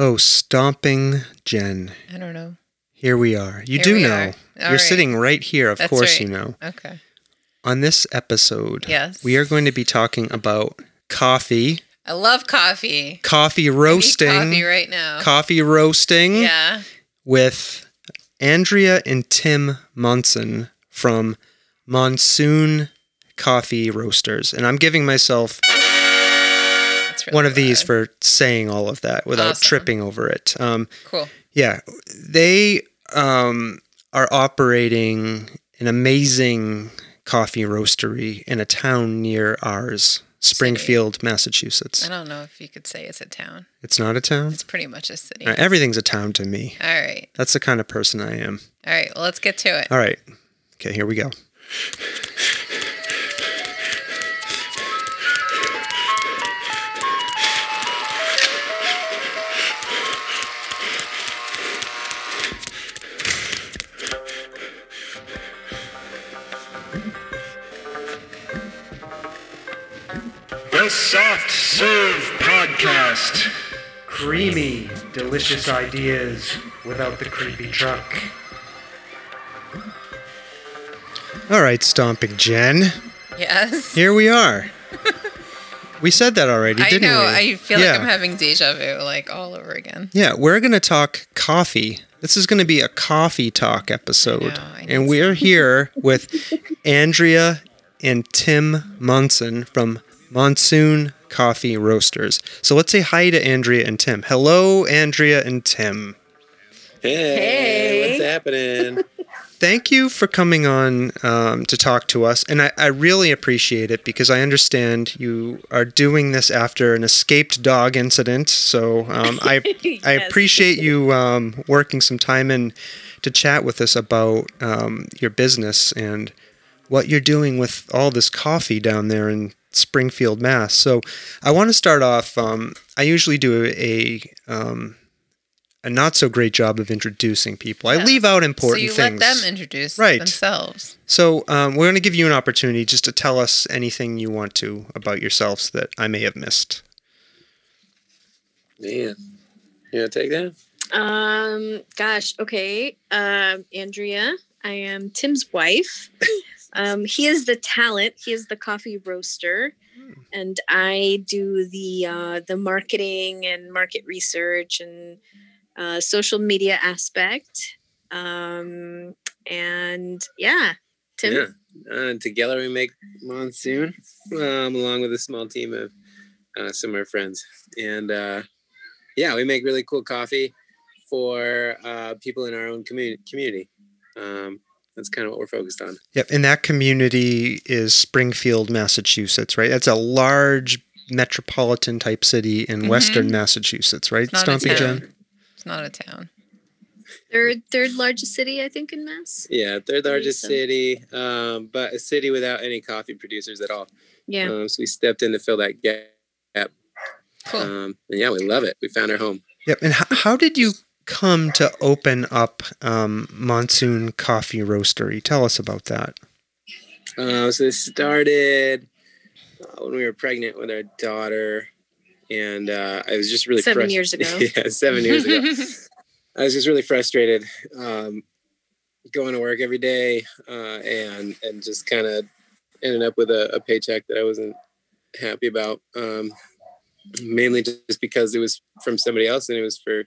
Oh, stomping Jen. I don't know. Here we are. You Here do know. You're right. sitting right here. Of That's course, right. you know. Okay. On this episode, Yes. we are going to be talking about coffee, I love coffee. coffee roasting, coffee right now. coffee roasting yeah. with Andrea and Tim Monson from Monsoon Coffee Roasters. And I'm giving myself Really one of these for saying all of that without Awesome. tripping over it. Um, Cool. Yeah, they um, are operating an amazing coffee roastery in a town near ours, Springfield, Massachusetts. I don't know if you could say it's a town. It's not a town? It's pretty much a city. Right, everything's a town to me. All right. That's the kind of person I am. All right. Well, let's get to it. All right. Okay, here we go. The Soft Serve Podcast. Creamy, delicious ideas without the creepy truck. All right, Stomping Jen. Yes. Here we are. we said that already, I didn't know. we? I feel yeah. like I'm having deja vu, like all over again. Yeah, we're going to talk coffee. This is going to be a coffee talk episode. know, I need and we're here with Andrea and Tim Monson from Monsoon Coffee Roasters. So let's say hi to Andrea and Tim. Hello, Andrea and Tim. Hey, Hey. what's happening? Thank you for coming on um, to talk to us. And I, I really appreciate it because I understand you are doing this after an escaped dog incident. So um, I, I appreciate you um, working some time in to chat with us about um, your business and what you're doing with all this coffee down there in Springfield, Mass. So I want to start off. Um, I usually do a um, a not so great job of introducing people. I leave out important So important you things. let them introduce Right. themselves. So um, we're going to give you an opportunity just to tell us anything you want to about yourselves that I may have missed. Man, you want to take that? Um, gosh, okay. Um, Andrea, I am Tim's wife. Um, he is the talent. He is the coffee roaster, and I do the uh, the marketing and market research and uh, social media aspect. Um, and yeah, Tim. Yeah. Uh, together we make Monsoon, um, along with a small team of uh, some of our friends. And uh, yeah, we make really cool coffee for uh, people in our own community. community. Um, that's kind of what we're focused on. Yep, and that community is Springfield, Massachusetts, right? That's a large metropolitan type city in Mhm. western Massachusetts, right? It's not Stompy a Jen? It's not a town. Third third largest city, I think, in Mass. Yeah, third largest so. city, um, but a city without any coffee producers at all. Yeah. Um, so we stepped in to fill that gap. Cool. Um, and yeah, we love it. We found our home. Yep, and h- how did you come to open up um, Monsoon Coffee Roastery? Tell us about that. Uh, so this started uh, when we were pregnant with our daughter, and uh, I was just really Seven frust- years ago. yeah, seven years ago. I was just really frustrated, um, going to work every day, uh, and and just kind of ended up with a, a paycheck that I wasn't happy about. Um, mainly just because it was from somebody else, and it was for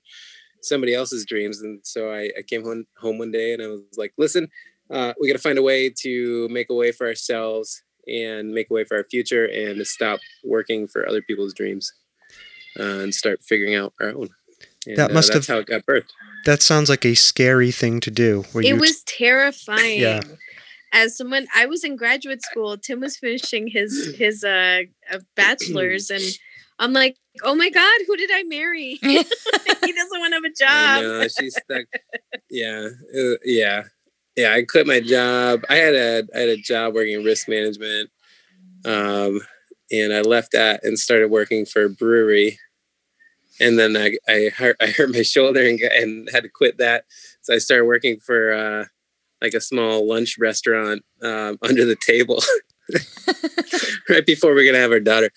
somebody else's dreams. And so I, I came home home one day, and I was like, "Listen, uh, we got to find a way to make a way for ourselves and make a way for our future, and to stop working for other people's dreams, uh, and start figuring out our own." And, That uh, must that's have- how it got birthed. That sounds like a scary thing to do. Where it you was terrifying. Yeah. as someone I was in graduate school, Tim was finishing his his uh, uh bachelor's and I'm like, oh my God, who did I marry? he doesn't want to have a job. No, she's stuck. yeah, uh, yeah, yeah. I quit my job. I had a I had a job working in risk management, um, and I left that and started working for a brewery. And then I I hurt I hurt my shoulder and, and had to quit that. So I started working for uh, like a small lunch restaurant um, under the table right before we are gonna have our daughter.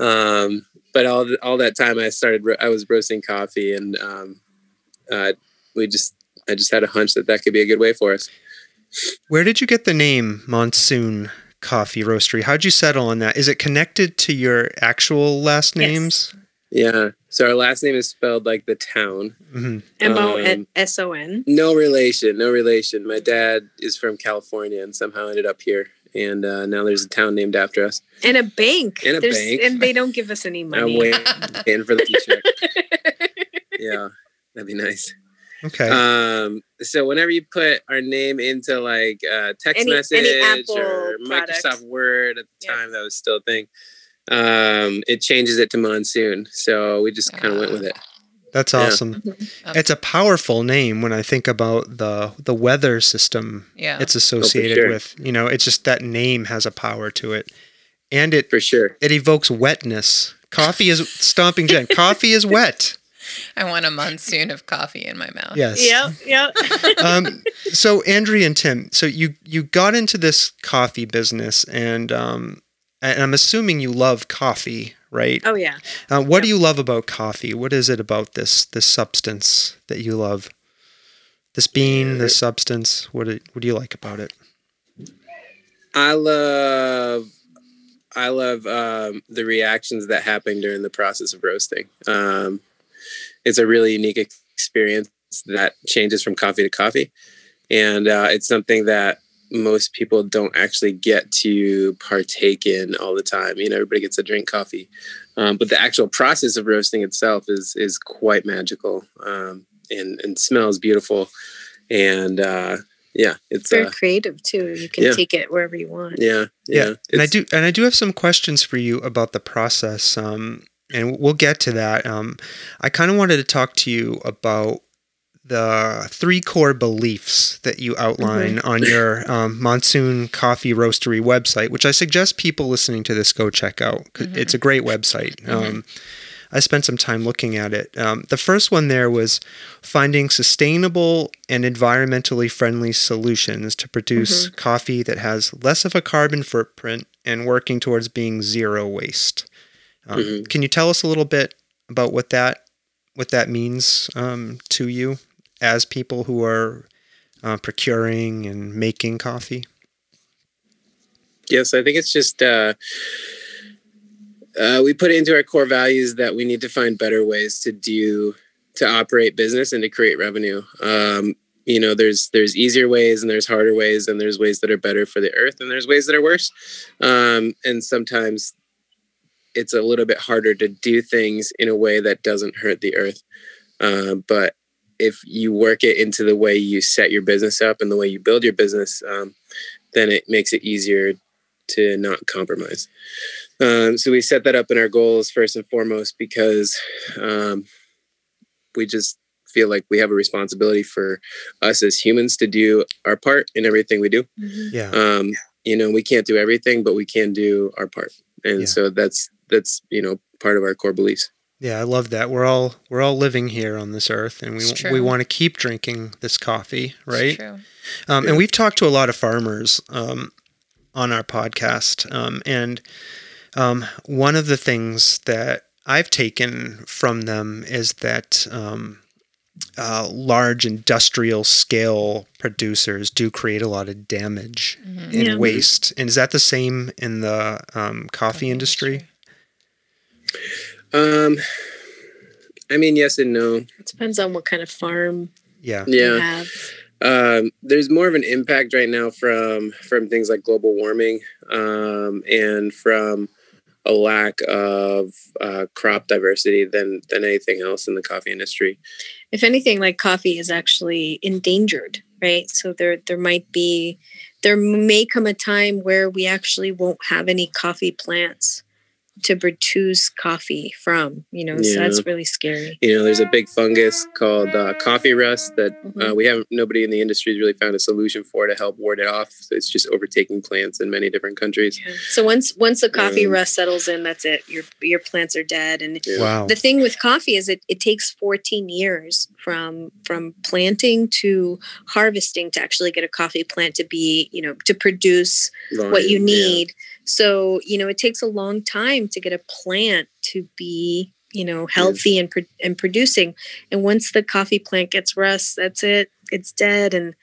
Um, but all all that time I started I was roasting coffee and um, uh, we just I just had a hunch that that could be a good way for us. Where did you get the name Monsoon Coffee Roastery? How'd you settle on that? Is it connected to your actual last names? Yes. Yeah. So our last name is spelled like the town. Mm-hmm. M O S O N. No relation. No relation. My dad is from California and somehow ended up here and uh, now there's a town named after us. And a bank. And a there's, bank. And they don't give us any money. I'm waiting, waiting for the check. yeah, that'd be nice. Okay. Um, so whenever you put our name into like uh, text any, message any or product. Microsoft Word at the time, that was still a thing. Um, it changes it to monsoon. So we just kind of went with it. That's awesome. Yeah. Mm-hmm. It's a powerful name when I think about the the weather system yeah. it's associated oh, sure. with. You know, it's just that name has a power to it. And it For sure. It evokes wetness. Coffee is stomping Jen. coffee is wet. I want a monsoon of coffee in my mouth. Yes. Yep. Yep. um, so Andrea and Tim, so you you got into this coffee business, and um, and I'm assuming you love coffee, right? Oh yeah. Uh, what yep. do you love about coffee? What is it about this this substance that you love? This bean, this substance. What do, what do you like about it? I love I love um, the reactions that happen during the process of roasting. Um, it's a really unique experience that changes from coffee to coffee, and uh, it's something that most people don't actually get to partake in all the time. You know, everybody gets to drink coffee, um, but the actual process of roasting itself is is quite magical um, and and smells beautiful. And uh, yeah, it's very uh, creative too. You can yeah. take it wherever you want. Yeah, yeah, yeah. And I do and I do have some questions for you about the process. Um, and we'll get to that. Um, I kind of wanted to talk to you about the three core beliefs that you outline mm-hmm. on your um, Monsoon Coffee Roastery website, which I suggest people listening to this go check out. Mm-hmm. It's a great website. Mm-hmm. Um, I spent some time looking at it. Um, the first one there was finding sustainable and environmentally friendly solutions to produce mm-hmm. coffee that has less of a carbon footprint and working towards being zero waste. Um, mm-hmm. Can you tell us a little bit about what that what that means um, to you? As people who are uh, procuring and making coffee? Yes, I think it's just uh, uh, we put into our core values that we need to find better ways to do to operate business and to create revenue. Um, you know, there's there's easier ways and there's harder ways and there's ways that are better for the earth and there's ways that are worse. Um, and sometimes it's a little bit harder to do things in a way that doesn't hurt the earth. Uh, but if you work it into the way you set your business up and the way you build your business, um, then it makes it easier to not compromise. Um, so we set that up in our goals first and foremost because um, we just feel like we have a responsibility for us as humans to do our part in everything we do. Mm-hmm. Yeah. Um, you know, we can't do everything, but we can do our part, and yeah. so that's that's you know part of our core beliefs. Yeah, I love that. We're all we're all living here on this earth, and we we want to keep drinking this coffee, right? Um, yeah. And we've talked to a lot of farmers um, on our podcast, um, and um, one of the things that I've taken from them is that um, uh, large industrial scale producers do create a lot of damage mm-hmm. and yeah. waste. And is that the same in the um, coffee industry? Um, I mean, yes and no. It depends on what kind of farm. Yeah. Yeah. Um, there's more of an impact right now from from things like global warming um, and from a lack of uh, crop diversity than than anything else in the coffee industry. If anything, like coffee is actually endangered, right? So there there might be there may come a time where we actually won't have any coffee plants to produce coffee from you know so that's really scary You know, there's a big fungus called uh, coffee rust that uh, Mhm. we haven't. Nobody in the industry has really found a solution for to help ward it off. So it's just overtaking plants in many different countries. so once once the coffee Yeah. rust settles in that's it your your plants are dead and Yeah. Wow. the thing with coffee is it, it takes 14 years from from planting to harvesting to actually get a coffee plant to be you know to produce what you Volume, yeah. need so you know it takes a long time to get a plant to be you know healthy and pro- and producing. And once the coffee plant gets rust that's it it's dead. And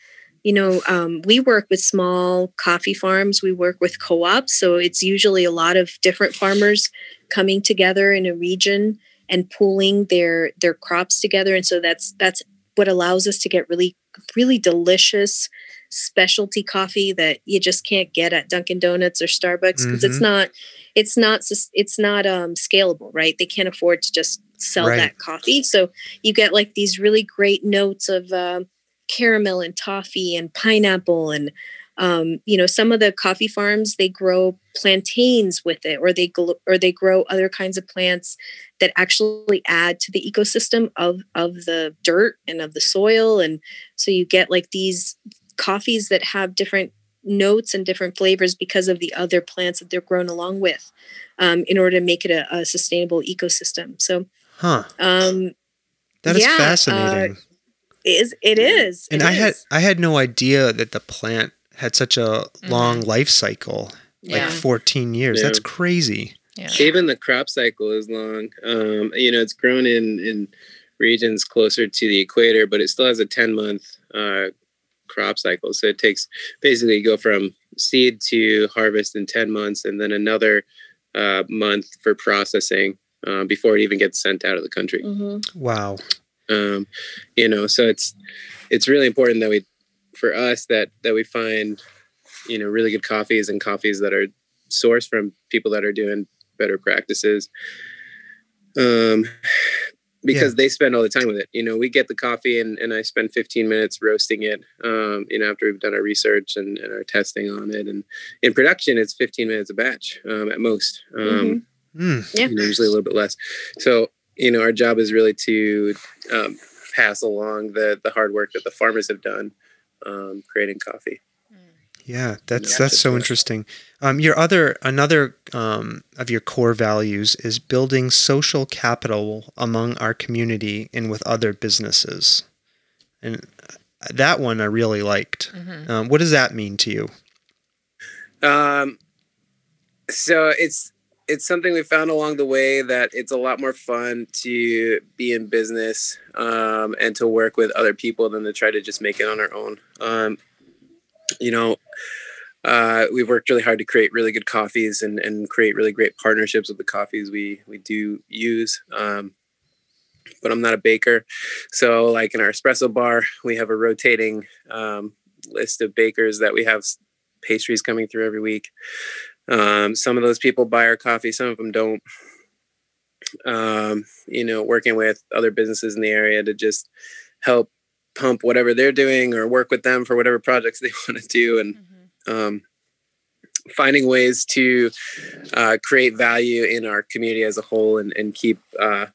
you know um, we work with small coffee farms. We work with co-ops. So it's usually a lot of different farmers coming together in a region and pooling their their crops together. And so that's that's what allows us to get really really delicious specialty coffee that you just can't get at Dunkin' Donuts or Starbucks because it's Mhm. not it's not it's not um scalable right they can't afford to just sell Right. that coffee so you get like these really great notes of um, caramel and toffee and pineapple and um, you know some of the coffee farms they grow plantains with it or they gl- or they grow other kinds of plants that actually add to the ecosystem of of the dirt and of the soil and so you get like these coffees that have different notes and different flavors because of the other plants that they're grown along with um, in order to make it a, a sustainable ecosystem so Huh. um, That is Yeah, uh, fascinating. it is it is and it I had. I had no idea that the plant had such a long life cycle, like Yeah. 14 years. Yeah. That's crazy. Yeah. Even the crop cycle is long. Um, you know, it's grown in in regions closer to the equator, but it still has a ten month uh, crop cycle. So it takes basically you go from seed to harvest in ten months, and then another uh, month for processing uh, before it even gets sent out of the country. Mhm. Wow. um, you know so it's it's really important that we for us that that we find you know really good coffees and coffees that are sourced from people that are doing better practices um because they spend all the time with it you know we get the coffee and, and i spend 15 minutes roasting it um you know after we've done our research and, and our testing on it and in production it's 15 minutes a batch um, at most um Mhm. Mm. Yeah. you know, usually a little bit less. So, you know, our job is really to um, pass along the the hard work that the farmers have done um, creating coffee. Yeah, that's that's so interesting. Um, your other another um, of your core values is building social capital among our community and with other businesses, and that one I really liked. Mhm. Um, what does that mean to you? Um, so it's it's something we found along the way that it's a lot more fun to be in business um, and to work with other people than to try to just make it on our own. Um, you know, uh, we've worked really hard to create really good coffees and, and create really great partnerships with the coffees we we do use. Um, but I'm not a baker, so like in our espresso bar, we have a rotating um, list of bakers that we have pastries coming through every week. Um, some of those people buy our coffee, some of them don't. Um, you know, working with other businesses in the area to just help pump whatever they're doing or work with them for whatever projects they want to do and um, finding ways to uh, create value in our community as a whole and, and keep uh,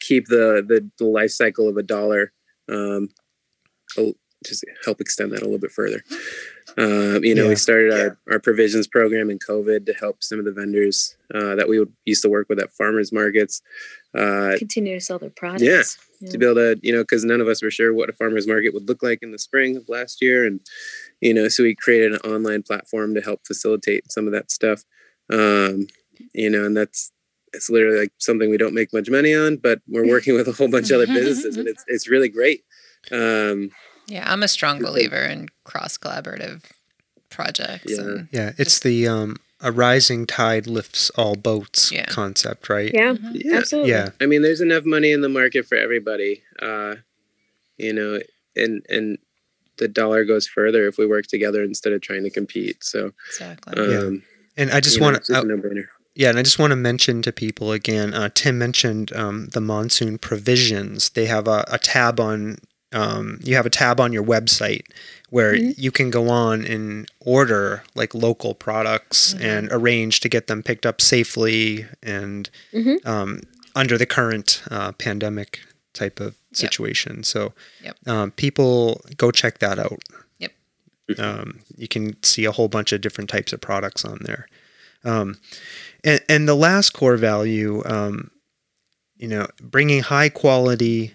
keep the, the the life cycle of a dollar um, just help extend that a little bit further. Um, you know, Yeah. we started our, our provisions program in COVID to help some of the vendors uh, that we would, used to work with at farmers markets uh, continue to sell their products yeah. to be able to, you know, because none of us were sure what a farmer's market would look like in the spring of last year. And, you know, so we created an online platform to help facilitate some of that stuff. Um, you know, and that's, it's literally like something we don't make much money on, but we're working with a whole bunch of other businesses and it's, it's really great. Um, Yeah, I'm a strong believer in cross collaborative projects. Yeah. And Yeah, it's the um, a rising tide lifts all boats Yeah. concept, right? yeah Mhm. yeah. absolutely Yeah. I mean, there's enough money in the market for everybody, uh, you know, and, and, the dollar goes further if we work together instead of trying to compete. So, exactly. Yeah. um, And I just want it's just a to, yeah, and I just want to mention to people again. Uh, Tim mentioned um, the monsoon provisions. They have a, a tab on um, you have a tab on your website where you can go on and order like local products and arrange to get them picked up safely and Mhm. um, under the current uh, pandemic type of situation. So Yep. um, people go check that out. Yep. Um, you can see a whole bunch of different types of products on there. Um, and, and the last core value, um, you know, bringing high quality,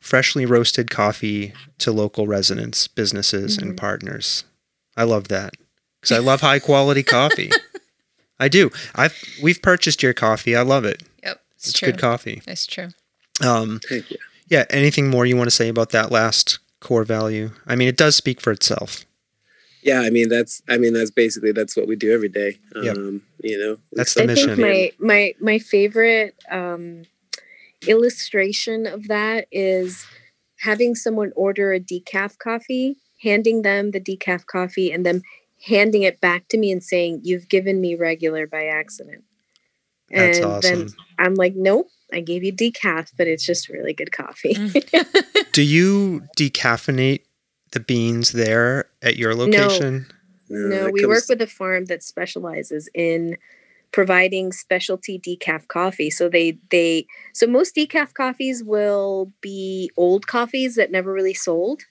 freshly roasted coffee to local residents, businesses, and partners. I love that because I love high quality coffee. I do. I've we've purchased your coffee. I love it. Yep. It's, It's good coffee. It's true. Um, Thank you. yeah. Anything more you want to say about that last core value? I mean, it does speak for itself. Yeah, I mean that's I mean that's basically that's what we do every day. Yep. Um, you know, That's So- the I think my my my favorite um, illustration of that is having someone order a decaf coffee, handing them the decaf coffee, and then handing it back to me and saying, "You've given me regular by accident." That's and awesome. then I'm like, "Nope, I gave you decaf, but it's just really good coffee." Do you decaffeinate the beans there at your location? No, that we work with a farm that specializes in providing specialty decaf coffee. So they they so most decaf coffees will be old coffees that never really sold,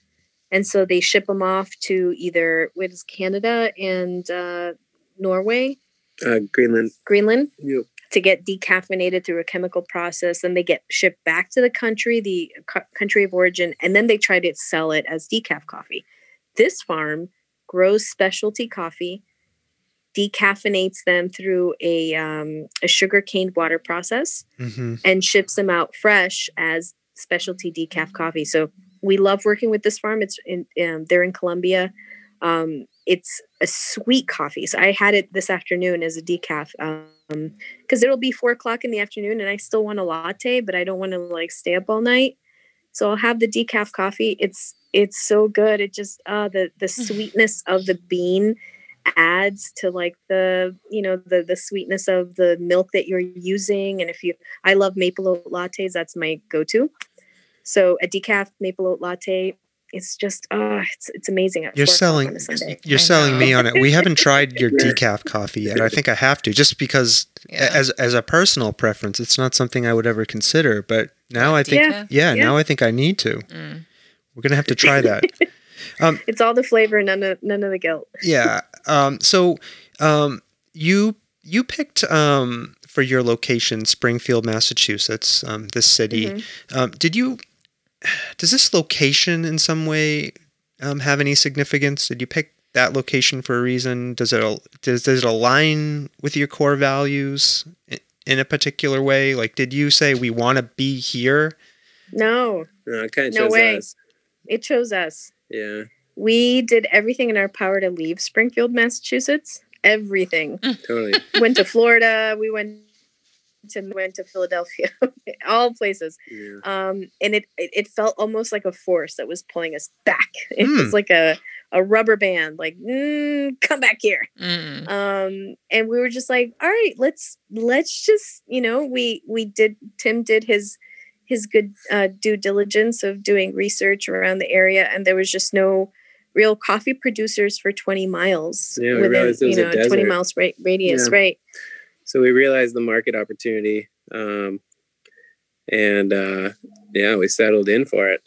and so they ship them off to either what is Canada and uh, Norway, uh, Greenland. Greenland Yep. To get decaffeinated through a chemical process. Then they get shipped back to the country, the co- country of origin, and then they try to sell it as decaf coffee. This farm grows specialty coffee, decaffeinates them through a, um, a sugar cane water process, hmm and ships them out fresh as specialty decaf coffee. So we love working with this farm. It's in um, they're in Colombia. Um, it's a sweet coffee. So I had it this afternoon as a decaf um, because it'll be four o'clock in the afternoon, and I still want a latte, but I don't want to like stay up all night. So I'll have the decaf coffee. It's it's so good. It just uh, the the sweetness of the bean adds to like the you know the the sweetness of the milk that you're using and if you i love maple oat lattes that's my go-to so a decaf maple oat latte it's just oh, it's it's amazing at You're selling. on a Sunday. You're I selling me on it. We haven't tried your decaf coffee yet. I think I have to, just because Yeah. as as a personal preference, it's not something I would ever consider. But now I think, yeah, Yeah. now I think I need to. Mm. We're gonna have to try that. it's all the flavor none of none of the guilt yeah. Um, so, um, you you picked um, for your location Springfield, Massachusetts, um, this city. Mhm. Um, did you? Does this location in some way um, have any significance? Did you pick that location for a reason? Does it does does it align with your core values in a particular way? Like, did you say we want to be here? no No, it kind of No shows way. us. it chose us Yeah, we did everything in our power to leave springfield massachusetts everything totally. went to florida we went to went to philadelphia all places Yeah. um, and it, it it felt almost like a force that was pulling us back. It Hmm. was like a a rubber band, like mm, come back here. Mm. Um, and we were just like, all right, let's let's just you know we we did Tim did his his good uh, due diligence of doing research around the area, and there was just no real coffee producers for 20 miles Yeah, within you know 20 miles ra- radius, Yeah. right? So we realized the market opportunity, um, and uh, yeah, we settled in for it,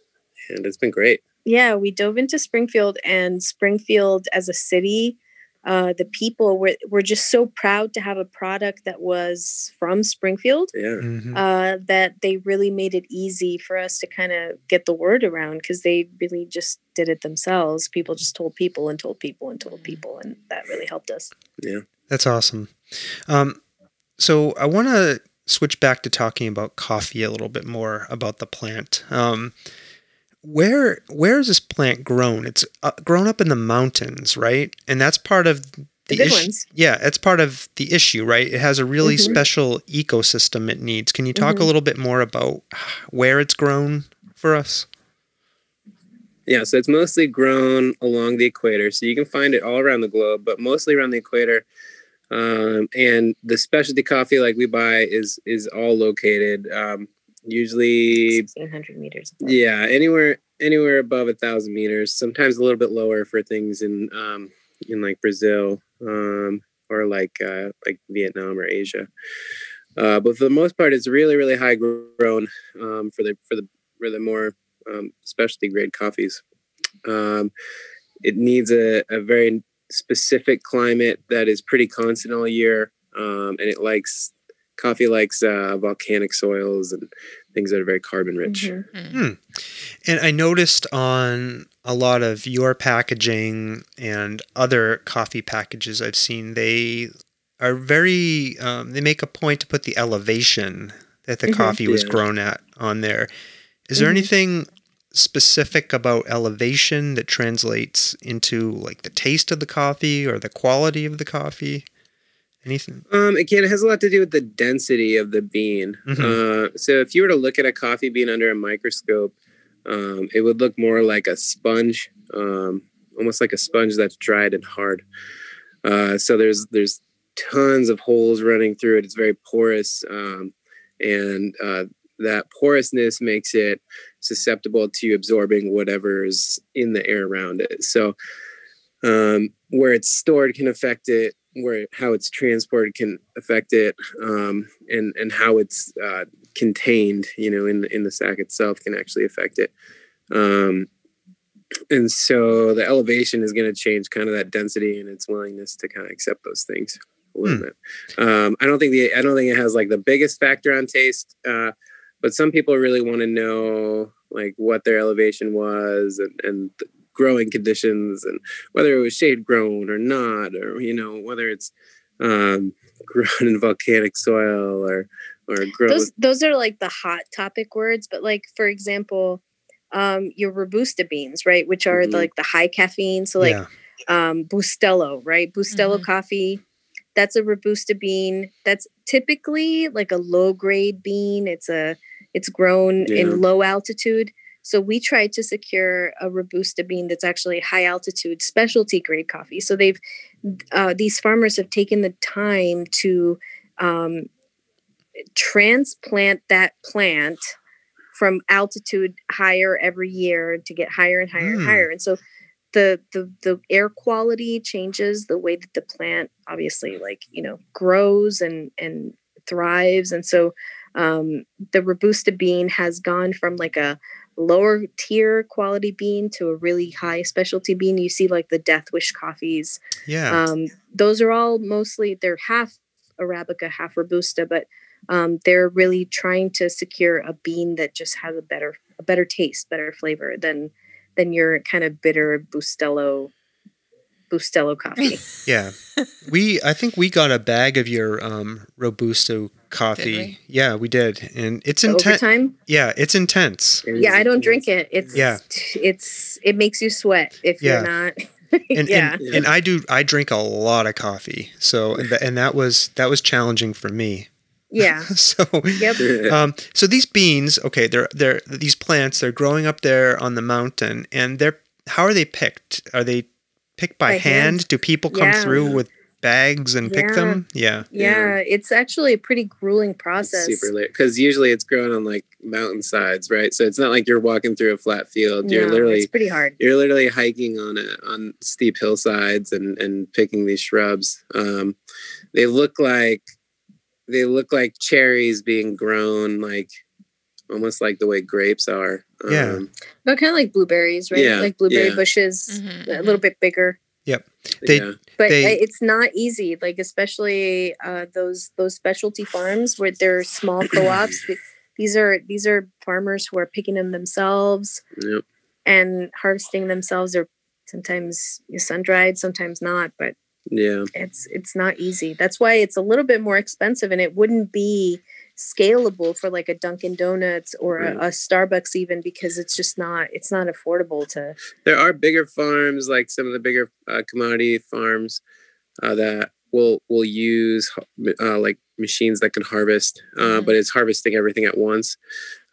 and it's been great. yeah, we dove into Springfield and Springfield as a city. Uh, the people were were just so proud to have a product that was from Springfield. Yeah, Mhm. Uh, that they really made it easy for us to kind of get the word around because they really just did it themselves. People just told people and told people and told people, and that really helped us. Yeah. That's awesome. Um, so I want to switch back to talking about coffee a little bit more about the plant. Um, where where is this plant grown? It's uh, grown up in the mountains, right? And that's part of the, The issue. Yeah, it's part of the issue, right? It has a really Mhm. special ecosystem it needs. Can you talk a Mhm. little bit more about where it's grown for us? yeah. So it's mostly grown along the equator, so you can find it all around the globe, but mostly around the equator. Um, and the specialty coffee like we buy is is all located um, usually 1600 meters. above. yeah anywhere anywhere above a thousand meters. Sometimes a little bit lower for things in um, in like Brazil um, or like uh, like Vietnam or Asia. Uh, but for the most part, it's really really high grown um, for the for the for the more um, specialty grade coffees. Um, it needs a, a very specific climate that is pretty constant all year, um, and it likes coffee likes uh, volcanic soils and things that are very carbon rich. Mhm. And I noticed on a lot of your packaging and other coffee packages I've seen, they are very, um, they make a point to put the elevation that the Mhm. coffee was Yeah. grown at on there. Is there Mhm. anything specific about elevation that translates into like the taste of the coffee or the quality of the coffee? Anything? Um, again, it has a lot to do with the density of the bean. Mhm. Uh, so if you were to look at a coffee bean under a microscope, um, it would look more like a sponge, um, almost like a sponge that's dried and hard. Uh, so there's there's tons of holes running through it. It's very porous, um, and uh, that porousness makes it susceptible to absorbing whatever's in the air around it. So um, where it's stored can affect it where how it's transported can affect it um, and and how it's uh, contained you know in in the sack itself can actually affect it um, and so the elevation is going to change kind of that density and its willingness to kind of accept those things a little Hmm. bit um, i don't think the i don't think it has like the biggest factor on taste uh, but some people really want to know like what their elevation was and, and the growing conditions and whether it was shade grown or not, or you know whether it's um, grown in volcanic soil or or grown. Those those are like the hot topic words, but like for example, um, your robusta beans, right, which are Mhm. like the high caffeine. So like yeah. um, Bustelo, right? Bustelo Mhm. coffee. That's a robusta bean. That's typically like a low grade bean. It's a it's grown Yeah. in low altitude. So we tried to secure a robusta bean that's actually high altitude specialty grade coffee. So they've uh, these farmers have taken the time to um, transplant that plant from altitude higher every year to get higher and higher and Mm. higher. And so the the the air quality changes the way that the plant obviously like you know grows and and thrives and so um, the robusta bean has gone from like a lower tier quality bean to a really high specialty bean you see like the death wish coffees Yeah. um, those are all mostly they're half arabica half robusta but um, they're really trying to secure a bean that just has a better a better taste better flavor than than your kind of bitter bustelo bustelo coffee Yeah, we. I think we got a bag of your um, robusto coffee. we? Yeah, we did, and it's intense. Yeah, it's intense. yeah i don't drink it it's Yeah. it's it makes you sweat if Yeah. you're not And, yeah and and I do. I drink a lot of coffee, so and, th- and that was that was challenging for me. yeah So. yep Um, so these beans, okay, they're they're these plants. They're growing up there on the mountain, and they're how are they picked? Are they picked by, By hand? hand. Do people come Yeah. through with bags and pick Yeah. them? Yeah, yeah it's actually a pretty grueling process super late because usually it's grown on like mountainsides, right? So it's not like you're walking through a flat field. You're No, literally it's pretty hard you're literally hiking on a, on steep hillsides and and picking these shrubs. Um, they look like they look like cherries being grown, like almost like the way grapes are. Yeah. Um, but kind of like blueberries right Yeah, like blueberry yeah. bushes Mhm, a little bit bigger Yep. They- yeah. but They- it's not easy like especially uh, those those specialty farms where they're small co-ops these are these are farmers who are picking them themselves Yep. and harvesting themselves or sometimes sun dried sometimes not but Yeah. it's it's not easy that's why it's a little bit more expensive and it wouldn't be scalable for like a dunkin donuts or a, a starbucks even because it's just not it's not affordable to there are bigger farms like some of the bigger uh, commodity farms uh, that will will use uh, like machines that can harvest uh, Mhm. but it's harvesting everything at once.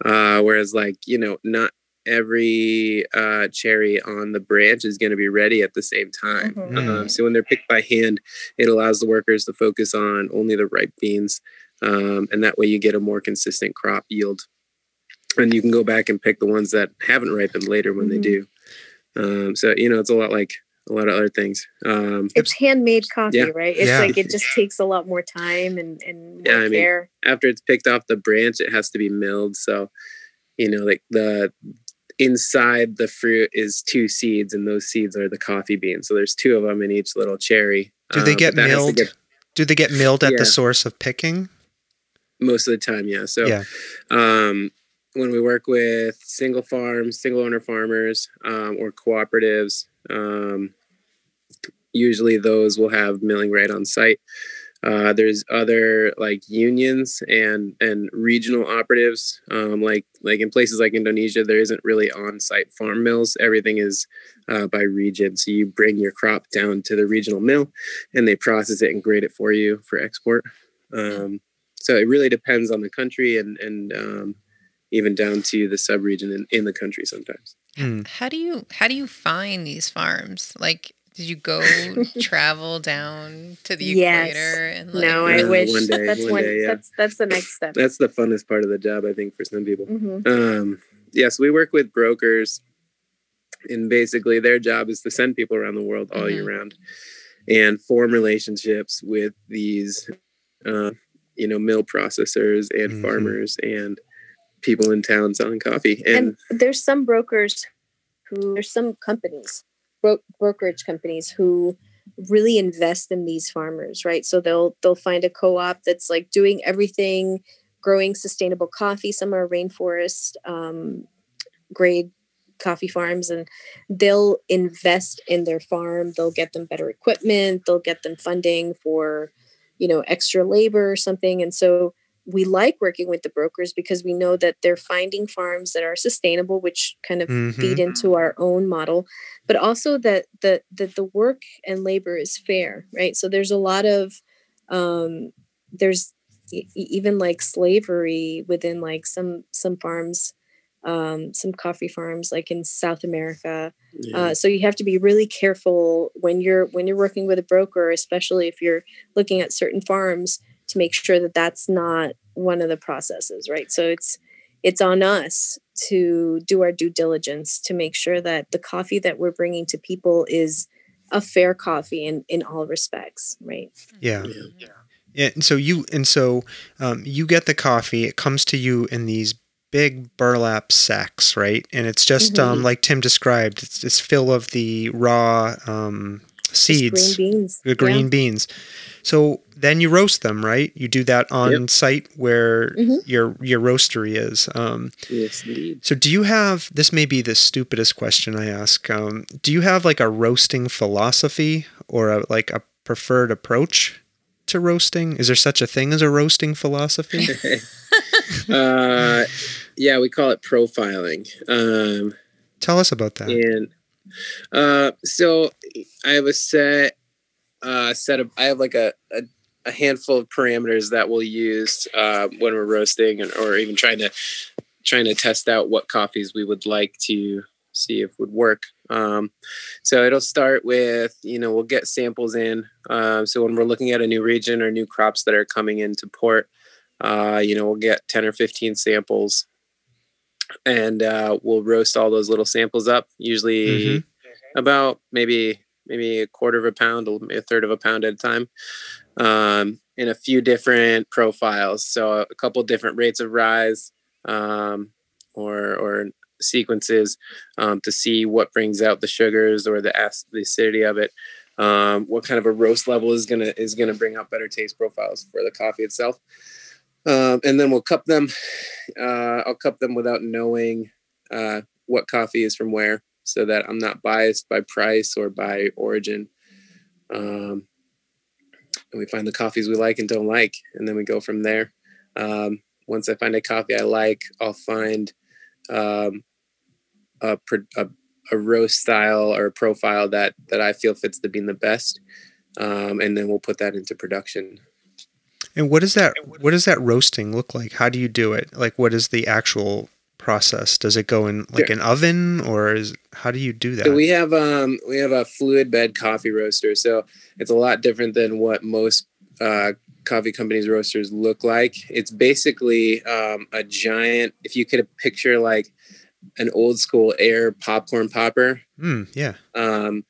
Uh, whereas like you know not every uh, cherry on the branch is going to be ready at the same time. Mhm. um, so when they're picked by hand it allows the workers to focus on only the ripe beans um, and that way you get a more consistent crop yield and you can go back and pick the ones that haven't ripened later when Mhm. they do. Um, so you know, it's a lot like a lot of other things. Um, It's handmade coffee, Yeah. right? It's Yeah. like it just takes a lot more time and and more Yeah, I mean, care. after it's picked off the branch, it has to be milled. So, you know, like the inside the fruit is two seeds, and those seeds are the coffee beans. So there's two of them in each little cherry. Do they Um, get but that has to milled? get- Do they get milled at Yeah. the source of picking? Most of the time, yeah. So, Yeah. um, when we work with single farms, single owner farmers, um, or cooperatives, um, usually those will have milling right on site. Uh, there's other like unions and and regional operatives, um, like like in places like Indonesia, there isn't really on-site farm mills. Everything is uh, by region. So you bring your crop down to the regional mill, and they process it and grade it for you for export. Um, so it really depends on the country and and um, even down to the subregion in, in the country sometimes. Hmm. How do you how do you find these farms? Like, did you go travel down to the Yes. equator and like? no, I uh, wish one day, that's one one. day, yeah. That's that's the next step. That's the funnest part of the job, I think, for some people. hmm Um, yes, we work with brokers, and basically their job is to send people around the world all year round and form relationships with these, uh, you know, mill processors and Mhm. farmers and people in town selling coffee. And, and there's some brokers who there's some companies bro- brokerage companies who really invest in these farmers right so they'll they'll find a co-op that's like doing everything growing sustainable coffee some are rainforest um, grade coffee farms and they'll invest in their farm they'll get them better equipment they'll get them funding for you know extra labor or something and so we like working with the brokers because we know that they're finding farms that are sustainable which kind of Mhm. feed into our own model but also that the that the work and labor is fair right so there's a lot of um there's even like slavery within like some some farms um some coffee farms like in south america yeah. uh, so you have to be really careful when you're when you're working with a broker especially if you're looking at certain farms to make sure that that's not one of the processes right so it's it's on us to do our due diligence to make sure that the coffee that we're bringing to people is a fair coffee in in all respects right Yeah. Yeah. Yeah, and so you and so um, you get the coffee. It comes to you in these big burlap sacks, right? And it's just um, Mhm. like Tim described. It's, it's full of the raw um, seeds, green beans the green beans. So then you roast them, right? You do that on Yep. site where Mhm. your your roastery is. Um, yes, indeed. so do you have? This may be the stupidest question I ask. Um, do you have like a roasting philosophy or a, like a preferred approach to roasting? Is there such a thing as a roasting philosophy? uh, yeah, we call it profiling. Um, Tell us about that. and uh, so I have a set uh, set of I have like a, a, a handful of parameters that we'll use uh, when we're roasting and, or even trying to trying to test out what coffees we would like to see if would work. Um, so it'll start with you know we'll get samples in. Um, so when we're looking at a new region or new crops that are coming into port, uh, you know we'll get ten or fifteen samples and uh, we'll roast all those little samples up. Usually Mhm. about maybe maybe a quarter of a pound, a third of a pound at a time, um, in a few different profiles. So a couple different rates of rise, um, or or sequences um, to see what brings out the sugars or the, ac- the acidity of it. Um, what kind of a roast level is gonna is gonna bring out better taste profiles for the coffee itself. Um, and then we'll cup them. Uh, I'll cup them without knowing uh, what coffee is from where, so that I'm not biased by price or by origin. Um, and we find the coffees we like and don't like, and then we go from there. Um, once I find a coffee I like, I'll find um, a, a a roast style or a profile that that I feel fits the bean the best, um, and then we'll put that into production. And what does that what does that roasting look like? How do you do it? Like what is the actual process? Does it go in like Sure. an oven or is how do you do that? So we have um we have a fluid bed coffee roaster. So it's a lot different than what most uh, coffee companies roasters look like. It's basically um, a giant. If you could picture like an old school air popcorn popper, Mm, yeah. um,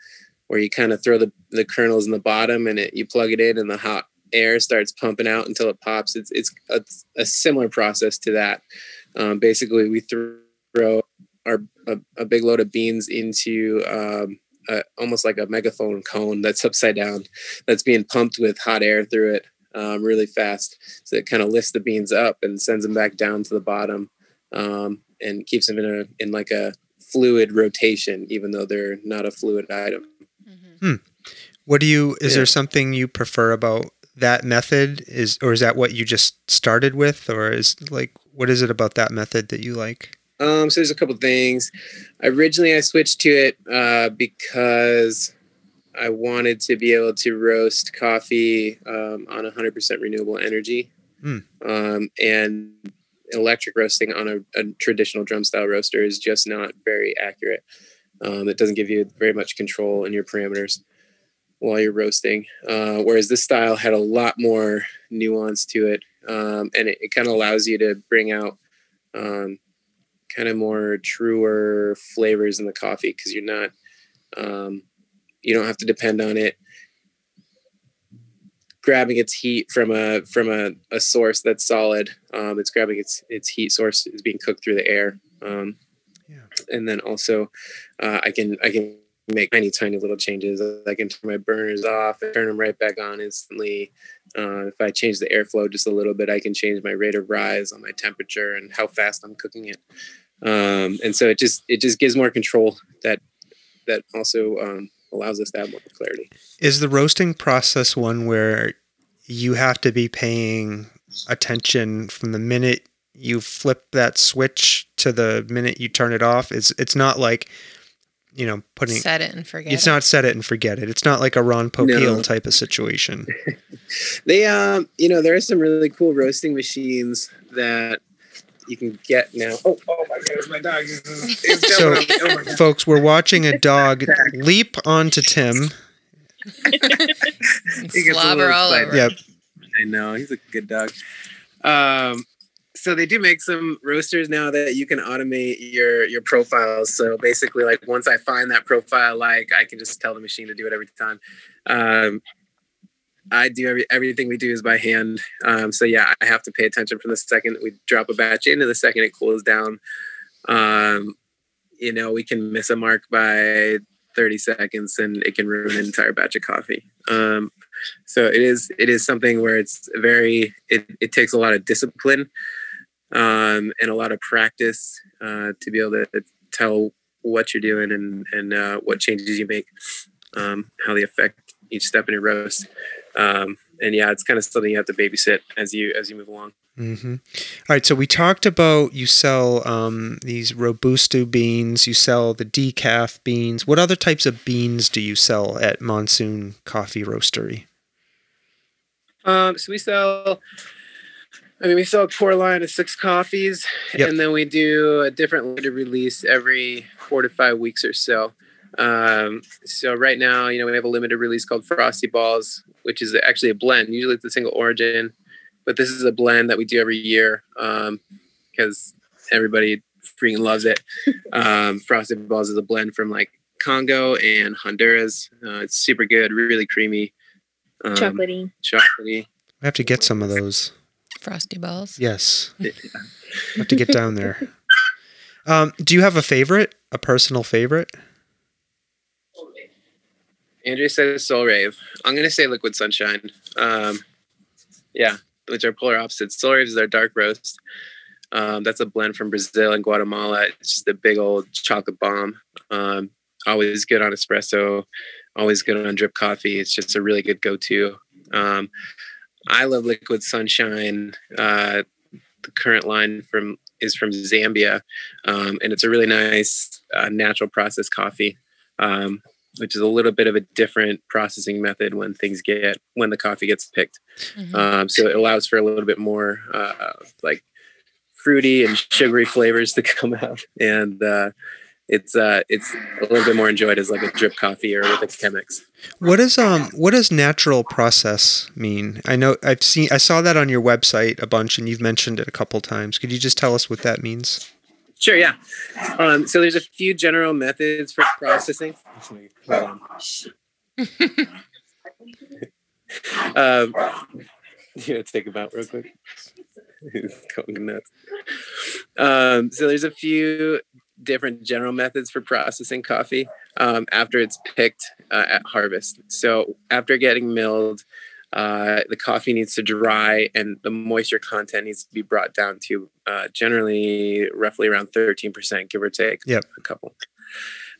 where you kind of throw the, the kernels in the bottom and it you plug it in and the hot air starts pumping out until it pops. It's it's a, a similar process to that. Um, basically, we throw our a, a big load of beans into um, a, almost like a megaphone cone that's upside down, that's being pumped with hot air through it um, really fast. So it kind of lifts the beans up and sends them back down to the bottom, um, and keeps them in a in like a fluid rotation, even though they're not a fluid item. What do you? Is Yeah. there something you prefer about that method? Is or is that what you just started with, or is like what is it about that method that you like? Um, so there's a couple things. Originally, I switched to it uh, because I wanted to be able to roast coffee um, on 100% renewable energy, Mm. um, and electric roasting on a, a traditional drum style roaster is just not very accurate. Um, it doesn't give you very much control in your parameters while you're roasting. Uh, whereas this style had a lot more nuance to it, um, and it, it kind of allows you to bring out um, kind of more truer flavors in the coffee because you're not um, you don't have to depend on it grabbing its heat from a from a, a source that's solid um, it's grabbing its its heat source is being cooked through the air um, Yeah. and then also uh, i can i can make tiny tiny little changes i can turn my burners off and turn them right back on instantly. Uh, if i change the airflow just a little bit i can change my rate of rise on my temperature and how fast i'm cooking it. Um, and so it just it just gives more control that that also um, allows us to have more clarity. Is the roasting process one where you have to be paying attention from the minute you flip that switch to the minute you turn it off? It's it's not like you know putting Set it and forget. It. It's it. not set it and forget it. It's not like a Ron Popeil No. type of situation. they um you know there are some really cool roasting machines that you can get now oh, oh my goodness my dog is, is So- jumping oh my Folks, we're watching a dog leap onto Tim. And He gets a slobber all over. Yep. I know he's a good dog. Um, so they do make some roasters now that you can automate your your profiles. So basically, like once I find that profile, like I can just tell the machine to do it every time. Um, I do every everything we do is by hand. Um, so yeah, I have to pay attention from the second we drop a batch into the second it cools down. Um, you know, we can miss a mark by 30 seconds and it can ruin an entire batch of coffee. Um, so it is it is something where it's very it, it takes a lot of discipline um, and a lot of practice uh, to be able to tell what you're doing and and uh, what changes you make um, how they affect each step in your roast um, and yeah it's kind of something you have to babysit as you as you move along hmm All right, so we talked about you sell um, these robusta beans, you sell the decaf beans. What other types of beans do you sell at Monsoon Coffee Roastery? Um, so we sell. I mean, we sell a core line of six coffees, Yep. and then we do a different limited release every four to five weeks or so. Um, so right now, you know, we have a limited release called Frosty Balls, which is actually a blend. Usually, it's a single origin, but this is a blend that we do every year because everybody freaking loves it. um, Frosty Balls is a blend from like Congo and Honduras. Uh, it's super good, really creamy, um, Chocolatey. chocolatey. I have to get some of those. Frosty balls. Yes, have to get down there. Um, do you have a favorite, a personal favorite? Andrea says Soul Rave. I'm gonna say Liquid Sunshine. Um, yeah, which are polar opposites. Soul Rave is our dark roast. Um, that's a blend from Brazil and Guatemala. It's just a big old chocolate bomb. Um, always good on espresso. Always good on drip coffee. It's just a really good go-to. Um, I love Liquid Sunshine. Uh, the current line from is from Zambia, um, and it's a really nice uh, natural process coffee. Um, which is a little bit of a different processing method when things get when the coffee gets picked. Mhm. Um, so it allows for a little bit more uh, like fruity and sugary flavors to come out, and uh, it's uh it's a little bit more enjoyed as like a drip coffee or with a Chemex. What does um what does natural process mean? I know I've seen I saw that on your website a bunch and you've mentioned it a couple times. Could you just tell us what that means? Sure, yeah. Um, so there's a few general methods for processing. On. um, yeah, take him out real quick. He's going nuts. Um, so there's a few different general methods for processing coffee um, after it's picked uh, at harvest. So after getting milled, uh, the coffee needs to dry and the moisture content needs to be brought down to uh, generally roughly around 13%, give or take Yep. a couple.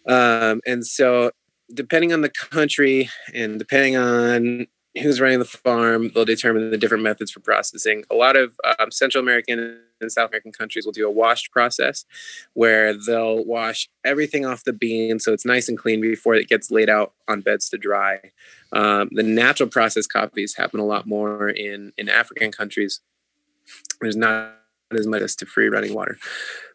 Um, and so, depending on the country and depending on who's running the farm, they'll determine the different methods for processing. A lot of um, Central American and South American countries will do a washed process where they'll wash everything off the bean so it's nice and clean before it gets laid out on beds to dry. Um, the natural process coffees happen a lot more in in African countries. There's not as much as to free running water.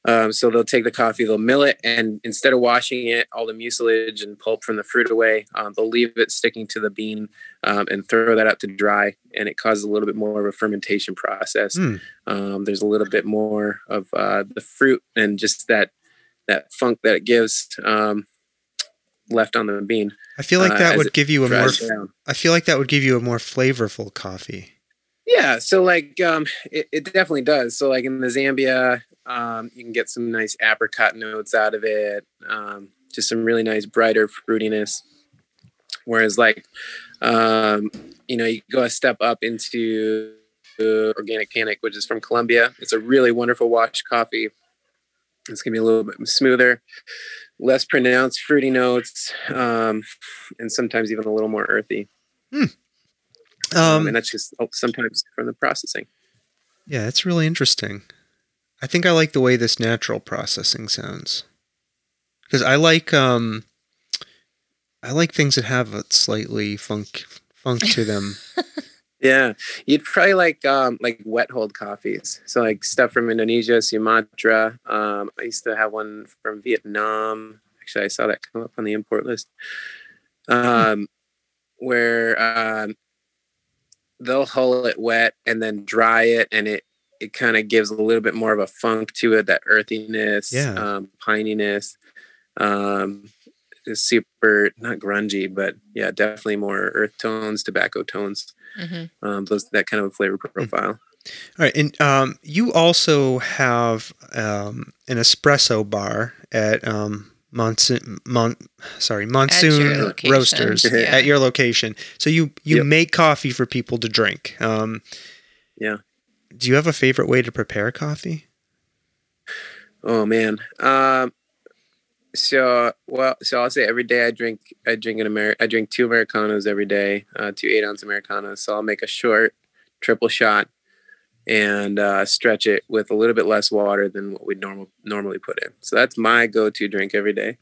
Um, so they'll take the coffee, they'll mill it, and instead of washing it, all the mucilage and pulp from the fruit away, um, they'll leave it sticking to the bean um, and throw that out to dry. And it causes a little bit more of a fermentation process. Um, there's a little bit more of uh, the fruit and just that that funk that it gives um, left on the bean. I feel like Uh, that as would give you a more down. I feel like that would give you a more flavorful coffee. Yeah, so like um it, it definitely does. So like in the Zambia, um you can get some nice apricot notes out of it. Um just some really nice brighter fruitiness. Whereas like um you know, you go a step up into organic panic, which is from Colombia. It's a really wonderful washed coffee. It's gonna be a little bit smoother, less pronounced fruity notes, um, and sometimes even a little more earthy. Um, Um, and that's just oh, sometimes from the processing. yeah, it's really interesting. I think I like the way this natural processing sounds because I like um I like things that have a slightly funk funk to them. Yeah, you'd probably like um, like wet hulled coffees. So like stuff from Indonesia, Sumatra. Um, I used to have one from Vietnam. Actually, I saw that come up on the import list. Um, where um, they'll hull it wet and then dry it, and it it kind of gives a little bit more of a funk to it, that earthiness, Yeah. um, pininess. Um, it's super not grungy, but yeah, definitely more earth tones, tobacco tones hmm um, those that kind of flavor profile. All right, and um, you also have um, an espresso bar at um, Monsoon, Mon, sorry, Monsoon location, Roasters yeah. at your location. So you you Yep. make coffee for people to drink. Um, Yeah. Do you have a favorite way to prepare coffee? Oh man. Um, so well, so I'll say every day I drink I drink an Amer I drink two Americanos every day, uh, two eight ounce Americanos. So I'll make a short triple shot and uh, stretch it with a little bit less water than what we'd normal normally put in. So that's my go to drink every day.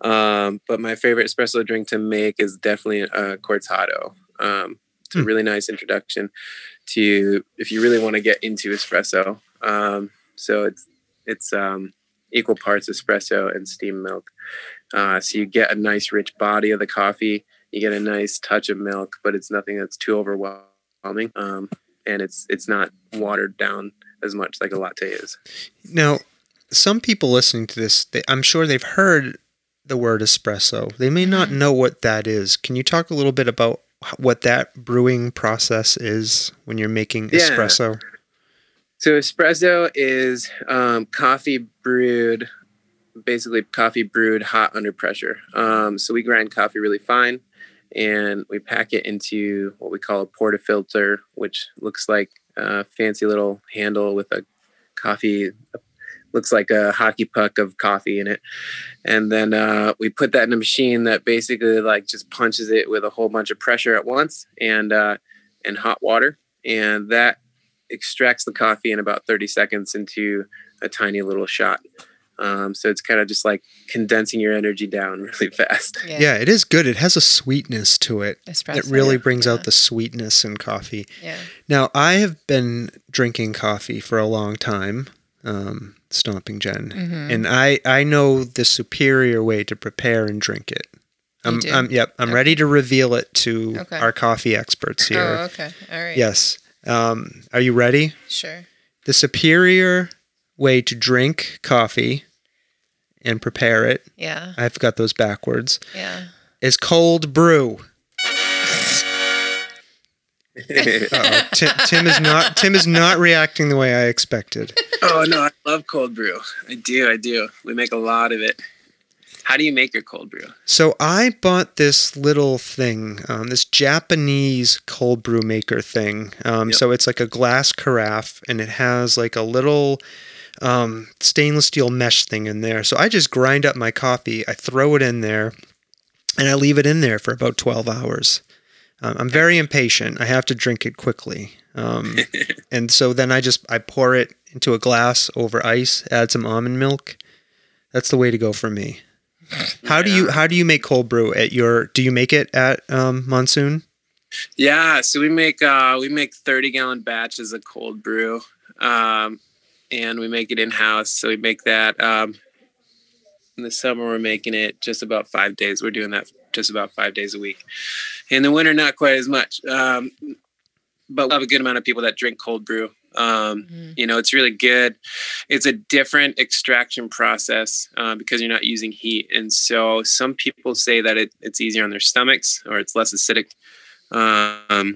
Um, but my favorite espresso drink to make is definitely a cortado. Um, it's a Hmm. really nice introduction to if you really want to get into espresso. Um, so it's it's um, equal parts espresso and steam milk. Uh, so you get a nice rich body of the coffee. You get a nice touch of milk, but it's nothing that's too overwhelming. Um, and it's it's not watered down as much like a latte is. Now, some people listening to this, they, I'm sure they've heard the word espresso. They may not know what that is. Can you talk a little bit about what that brewing process is when you're making Yeah. espresso? So espresso is um, coffee brewed, basically coffee brewed hot under pressure. Um, so we grind coffee really fine, and we pack it into what we call a portafilter, which looks like a fancy little handle with a coffee. Looks like a hockey puck of coffee in it, and then uh, we put that in a machine that basically like just punches it with a whole bunch of pressure at once and uh, and hot water, and that extracts the coffee in about 30 seconds into a tiny little shot. Um, so it's kind of just like condensing your energy down really fast. Yeah. Yeah, it is good. It has a sweetness to it. Espresso. It really brings yeah. out the sweetness in coffee. Yeah. Now, I have been drinking coffee for a long time. Um, Stomping Jen, Mhm. and I I know the superior way to prepare and drink it. I'm, do? I'm yep. I'm Okay. ready to reveal it to Okay. our coffee experts here. Oh, okay. All right. Yes. Um, are you ready? Sure. The superior way to drink coffee and prepare it, Yeah. I've got those backwards, Yeah. is cold brew. Uh-oh. Tim, Tim is not Tim is not reacting the way I expected. oh no, I love cold brew. I do, I do. We make a lot of it. How do you make your cold brew? So I bought this little thing, um, this Japanese cold brew maker thing. Um, Yep. So it's like a glass carafe, and it has like a little um, stainless steel mesh thing in there. So I just grind up my coffee, I throw it in there, and I leave it in there for about twelve hours. Um, I'm very impatient. I have to drink it quickly, um, and so then I just I pour it into a glass over ice, add some almond milk. That's the way to go for me. How do you how do you make cold brew at your? Do you make it at um, Monsoon? Yeah, so we make uh, we make thirty gallon batches of cold brew, um, and we make it in house. So we make that. Um, in the summer, we're making it just about five days. We're doing that just about five days a week. In the winter, not quite as much, um, but we have a good amount of people that drink cold brew. Um, Mhm. you know, it's really good. It's a different extraction process uh, because you're not using heat, and so some people say that it, it's easier on their stomachs or it's less acidic. Um,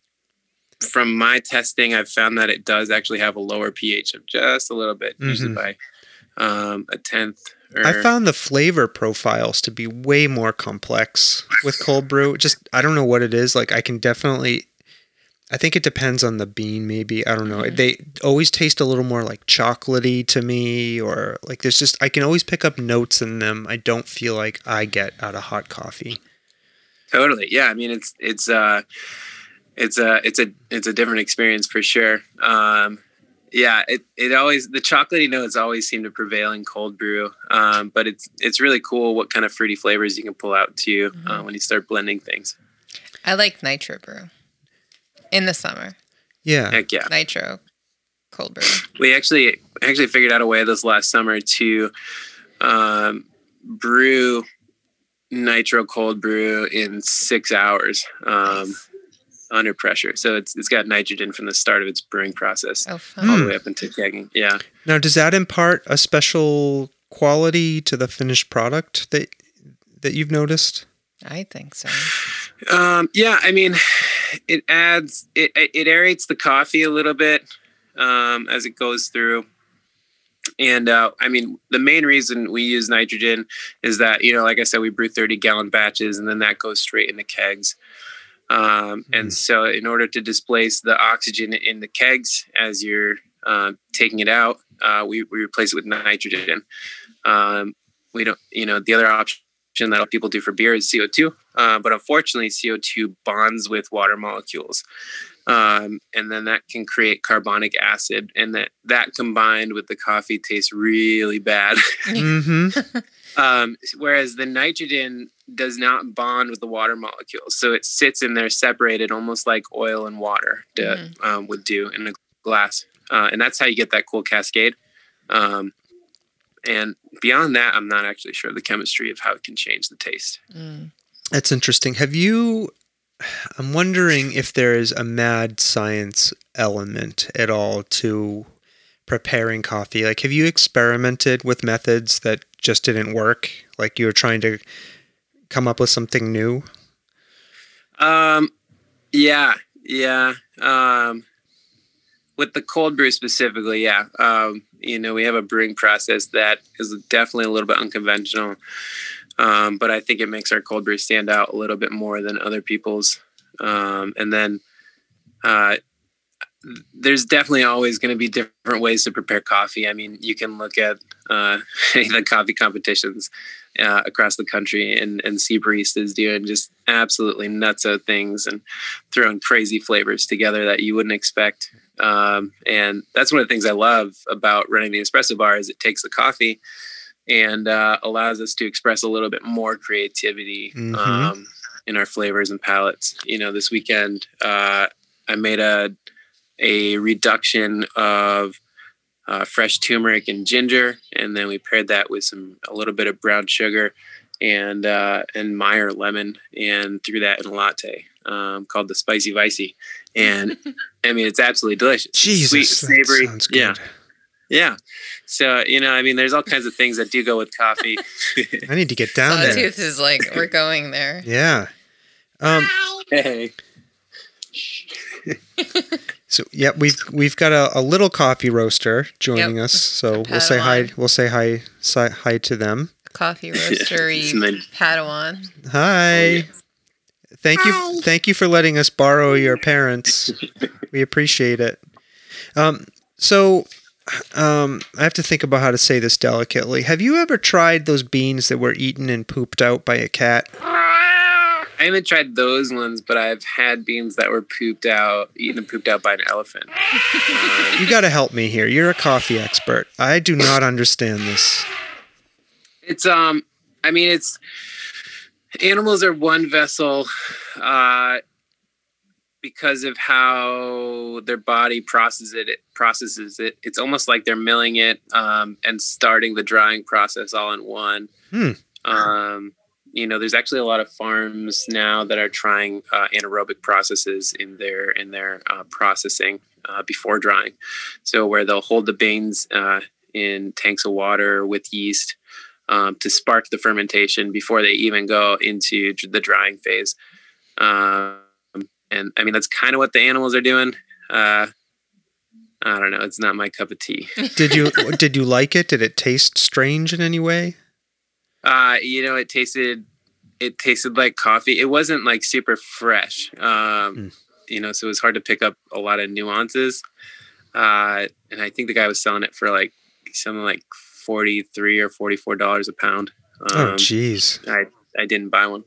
from my testing, I've found that it does actually have a lower pH of just a little bit, usually Mhm. by um, a tenth. Or, I found the flavor profiles to be way more complex with cold brew. Just I don't know what it is. Like I can definitely. I think it depends on the bean, maybe. I don't know. Mhm. They always taste a little more like chocolatey to me, or like there's just I can always pick up notes in them I don't feel like I get out of hot coffee. Totally. Yeah. I mean, it's it's uh it's a it's a it's a different experience for sure. Um, yeah. It it always the chocolatey notes always seem to prevail in cold brew. Um, but it's it's really cool what kind of fruity flavors you can pull out too uh, Mhm. when you start blending things. I like nitro brew in the summer. Yeah. Heck yeah. Nitro cold brew. we actually actually figured out a way this last summer to um, brew nitro cold brew in six hours um, under pressure. So it's it's got nitrogen from the start of its brewing process Oh, all fun. the way up into kegging. Yeah. Now, does that impart a special quality to the finished product that that you've noticed? I think so. Um, yeah, I mean, it adds it it aerates the coffee a little bit um, as it goes through. And uh, I mean, the main reason we use nitrogen is that you know, like I said, we brew thirty gallon batches, and then that goes straight into kegs. Um, and so, in order to displace the oxygen in the kegs as you're uh, taking it out, uh, we, we replace it with nitrogen. Um, we don't, you know, the other option that people do for beer is CO2. Uh, but unfortunately, CO2 bonds with water molecules. Um, and then that can create carbonic acid. And that, that combined with the coffee tastes really bad. Mm-hmm. um, whereas the nitrogen does not bond with the water molecules. So it sits in there separated almost like oil and water to, um, would do in a glass. Uh, and that's how you get that cool cascade. Um, and beyond that, I'm not actually sure the chemistry of how it can change the taste. Mm. That's interesting. Have you? I'm wondering if there is a mad science element at all to preparing coffee. Like, have you experimented with methods that just didn't work? Like, you were trying to come up with something new? Um, yeah, yeah. Um, with the cold brew specifically, yeah. Um, you know, we have a brewing process that is definitely a little bit unconventional. Um, but I think it makes our cold brew stand out a little bit more than other people's. Um, and then, uh, there's definitely always going to be different ways to prepare coffee. I mean, you can look at uh, the coffee competitions uh, across the country and, and see baristas doing just absolutely nuts nutso things and throwing crazy flavors together that you wouldn't expect. Um, and that's one of the things I love about running the espresso bar is it takes the coffee and uh, allows us to express a little bit more creativity Mhm. um, in our flavors and palettes. You know, this weekend uh, I made a a reduction of uh, fresh turmeric and ginger, and then we paired that with some a little bit of brown sugar and uh, and Meyer lemon, and threw that in a latte um, called the Spicy Vicey. And I mean, it's absolutely delicious. Jesus, Sweet, that savory. sounds good. Yeah, yeah. So you know, I mean, there's all kinds of things that do go with coffee. I need to get down there. Sawtooth is like, we're going there. Yeah. Um, hey, so yeah, we've we've got a, a little coffee roaster joining Yep. us. So we'll say hi. We'll say hi. Say hi to them. Coffee it's roastery my- Padawan. Hi. Thank you. Thank you for letting us borrow your parents. we appreciate it. Um, so, um, I have to think about how to say this delicately. Have you ever tried those beans that were eaten and pooped out by a cat? I haven't tried those ones, but I've had beans that were pooped out, eaten and pooped out by an elephant. Um, You got to help me here. You're a coffee expert. I do not understand this. It's um, I mean, it's animals are one vessel, uh, because of how their body processes it. It processes it. It's almost like they're milling it um, and starting the drying process all in one. Hmm. Um, you know, there's actually a lot of farms now that are trying uh, anaerobic processes in their in their uh, processing uh, before drying. So where they'll hold the beans uh, in tanks of water with yeast um, to spark the fermentation before they even go into the drying phase. Um, and I mean, that's kind of what the animals are doing. Uh, I don't know. It's not my cup of tea. Did you did you like it? Did it taste strange in any way? Uh, you know, it tasted it tasted like coffee. It wasn't like super fresh. Um, Mm. You know, so it was hard to pick up a lot of nuances. Uh, and I think the guy was selling it for like something like forty three or forty four dollars a pound. Oh, Um, jeez. I I didn't buy one.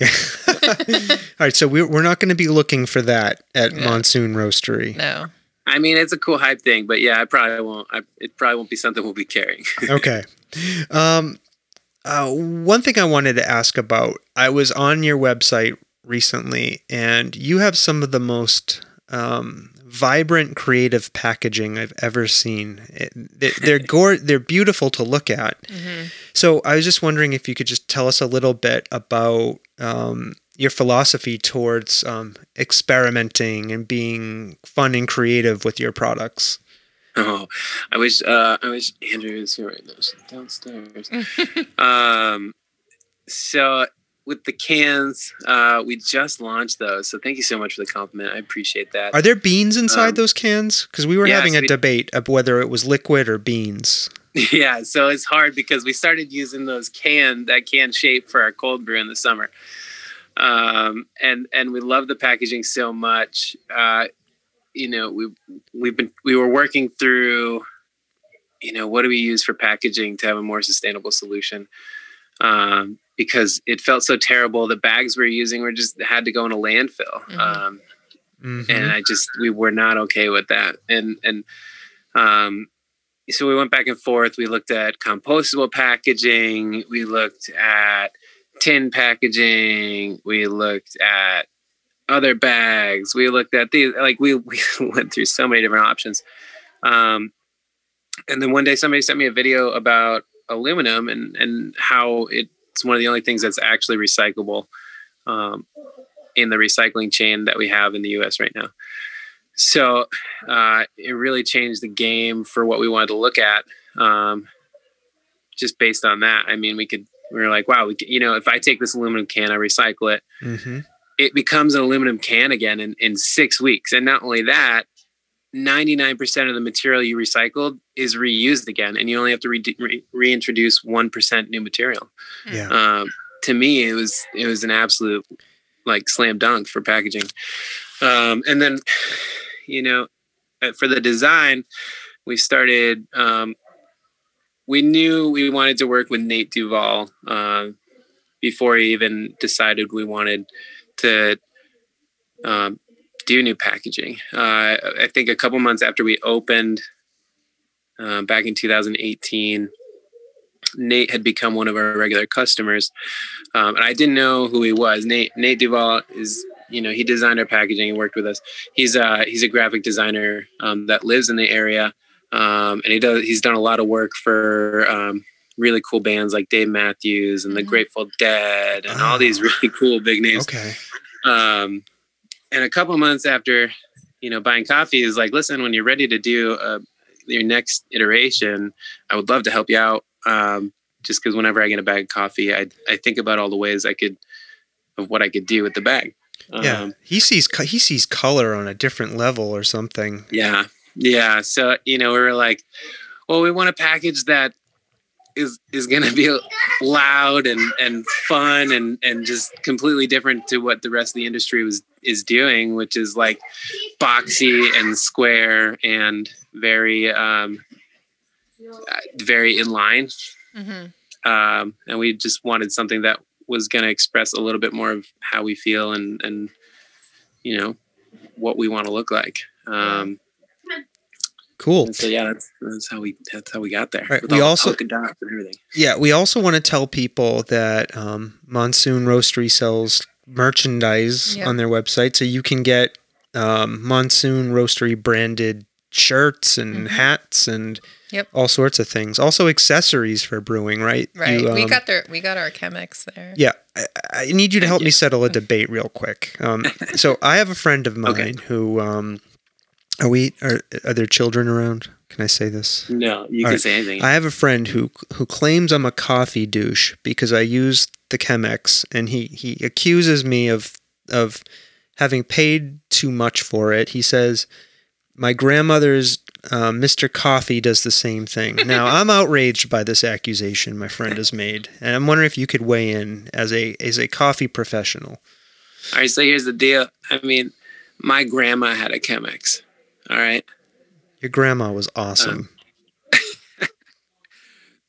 All right, so we're, we're not going to be looking for that at No. Monsoon Roastery. No. I mean, it's a cool hype thing, but yeah, I probably won't. I, it probably won't be something we'll be carrying. Okay. Um, uh, one thing I wanted to ask about I was on your website recently, and you have some of the most um, vibrant, creative packaging I've ever seen. It, they- they're gor- they're beautiful to look at. hmm So I was just wondering if you could just tell us a little bit about um, your philosophy towards um, experimenting and being fun and creative with your products. Oh, I wish uh, I wish Andrea was here right now. She's downstairs. um, so with the cans, uh, we just launched those. So thank you so much for the compliment. I appreciate that. Are there beans inside Um, those cans? Because we were yes, having a we- debate of whether it was liquid or beans. yeah, so it's hard because we started using those can that can shape for our cold brew in the summer. Um, and and we love the packaging so much. Uh, you know, we we've been we were working through, you know, what do we use for packaging to have a more sustainable solution? Um, because it felt so terrible. The bags we are using were just had to go in a landfill. Mhm. Um, Mhm. and I just we were not okay with that. And and um, so we went back and forth. We looked at compostable packaging. We looked at tin packaging. We looked at other bags. We looked at these. Like we we went through so many different options. Um, and then one day somebody sent me a video about aluminum and and how it's one of the only things that's actually recyclable. Um, in the recycling chain that we have in the US right now. So uh, it really changed the game for what we wanted to look at. Um, just based on that, I mean, we could, we were like, wow, we could, you know, if I take this aluminum can, I recycle it, Mhm. It becomes an aluminum can again in, in six weeks. And not only that, 99% of the material you recycled is reused again, and you only have to re- re- reintroduce 1% new material Yeah. um, to me it was it was an absolute like slam dunk for packaging um, and then you know uh, for the design we started um, we knew we wanted to work with nate duval um, before he even decided we wanted to um, do new packaging uh, i think a couple months after we opened uh, back in 2018 Nate had become one of our regular customers, um, and I didn't know who he was. Nate Nate Duval is, you know, he designed our packaging and worked with us. He's uh he's a graphic designer um, that lives in the area, um, and he does he's done a lot of work for um, really cool bands like Dave Matthews and the Mhm. Grateful Dead and all these Oh. really cool big names. Okay. Um, and a couple months after, you know, buying coffee is like, listen, when you're ready to do uh, your next iteration, I would love to help you out. Um, just because whenever I get a bag of coffee, I I think about all the ways I could of what I could do with the bag. Yeah. Um, he sees he sees color on a different level or something. yeah, yeah. So you know, we were like, well, we want a package that is is going to be loud and and fun and and just completely different to what the rest of the industry was is doing, which is like boxy and square and very um uh, very in line. hmm Um, and we just wanted something that was going to express a little bit more of how we feel and and you know what we want to look like. Um, Cool. and so yeah, that's that's how we that's how we got there. Right, we all the also- dots and everything. Yeah, we also want to tell people that um, Monsoon Roastery sells merchandise Yeah. on their website, so you can get um, Monsoon Roastery branded shirts and Mhm. hats and Yep. all sorts of things. Also accessories for brewing, right? Right. You, we um, got their we got our Chemex there. Yeah, I, I need you to Thank help you. me settle a debate real quick. Um, so I have a friend of mine Okay. who um, are we are, are there children around? Can I say this? No, you All can right. say anything. I have a friend who who claims I'm a coffee douche because I use the Chemex, and he he accuses me of of having paid too much for it. He says my grandmother's uh, Mr. Coffee does the same thing. Now I'm outraged by this accusation my friend has made, and I'm wondering if you could weigh in as a as a coffee professional. All right, so here's the deal. I mean, my grandma had a Chemex. All right. Your grandma was awesome.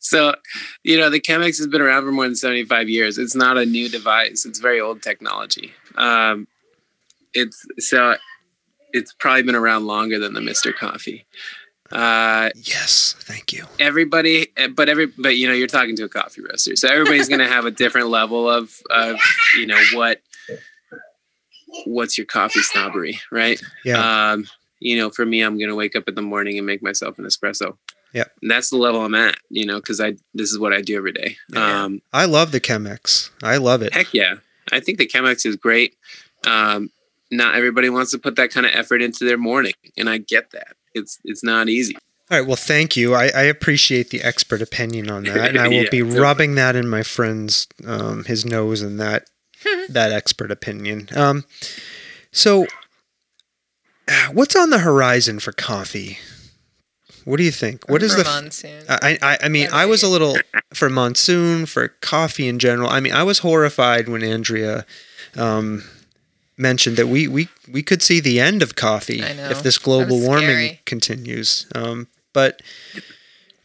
So, you know, the Chemex has been around for more than 75 years. It's not a new device. It's very old technology. Um, it's so it's probably been around longer than the Mr. Coffee. Uh, yes, thank you. everybody, but every, but you know, you're talking to a coffee roaster, so everybody's going to have a different level of, of, you know, what, what's your coffee snobbery, right? Yeah, Um, you know, for me, I'm gonna wake up in the morning and make myself an espresso. Yeah. And that's the level I'm at, you know, because I this is what I do every day. Yeah. Um, I love the Chemex. I love it. heck yeah, I think the Chemex is great. Um, not everybody wants to put that kind of effort into their morning, and I get that. It's it's not easy. All right. Well, thank you. I, I appreciate the expert opinion on that, and I will Yeah, be okay. rubbing that in my friend's um, his nose and that that expert opinion. Um, so, what's on the horizon for coffee? What do you think? What is For the? monsoon? I, I I mean I was a little for monsoon for coffee in general. I mean I was horrified when Andrea um, mentioned that we, we we could see the end of coffee if this global warming scary. continues. Um, but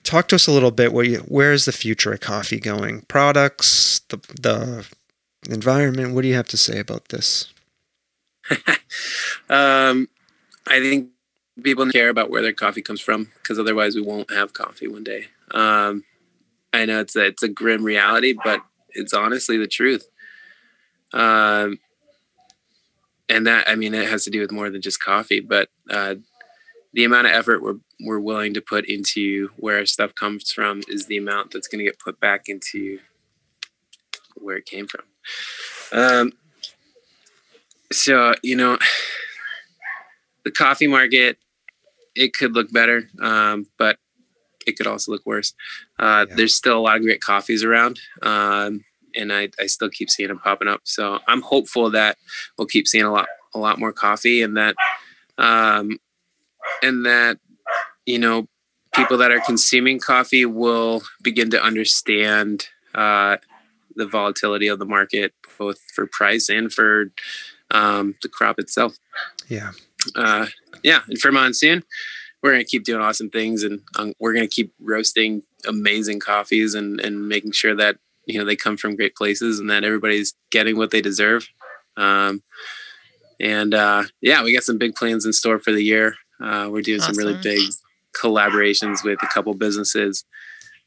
talk to us a little bit. Where you, where is the future of coffee going? Products, the the environment. What do you have to say about this? Um, I think people care about where their coffee comes from because otherwise we won't have coffee one day. Um, I know it's a, it's a grim reality, but it's honestly the truth. Um, and that I mean it has to do with more than just coffee, but uh, the amount of effort we're we're willing to put into where our stuff comes from is the amount that's going to get put back into where it came from. Um, so you know the coffee market it could look better um, but it could also look worse uh, Yeah. there's still a lot of great coffees around um, and I, I still keep seeing them popping up so i'm hopeful that we'll keep seeing a lot a lot more coffee and that um, and that you know people that are consuming coffee will begin to understand uh, the volatility of the market both for price and for um, the crop itself Yeah. Uh, yeah, and for monsoon, we're gonna keep doing awesome things, and um, we're gonna keep roasting amazing coffees and and making sure that you know they come from great places and that everybody's getting what they deserve. Um, and uh, yeah, we got some big plans in store for the year. Uh, we're doing some really big collaborations with a couple businesses,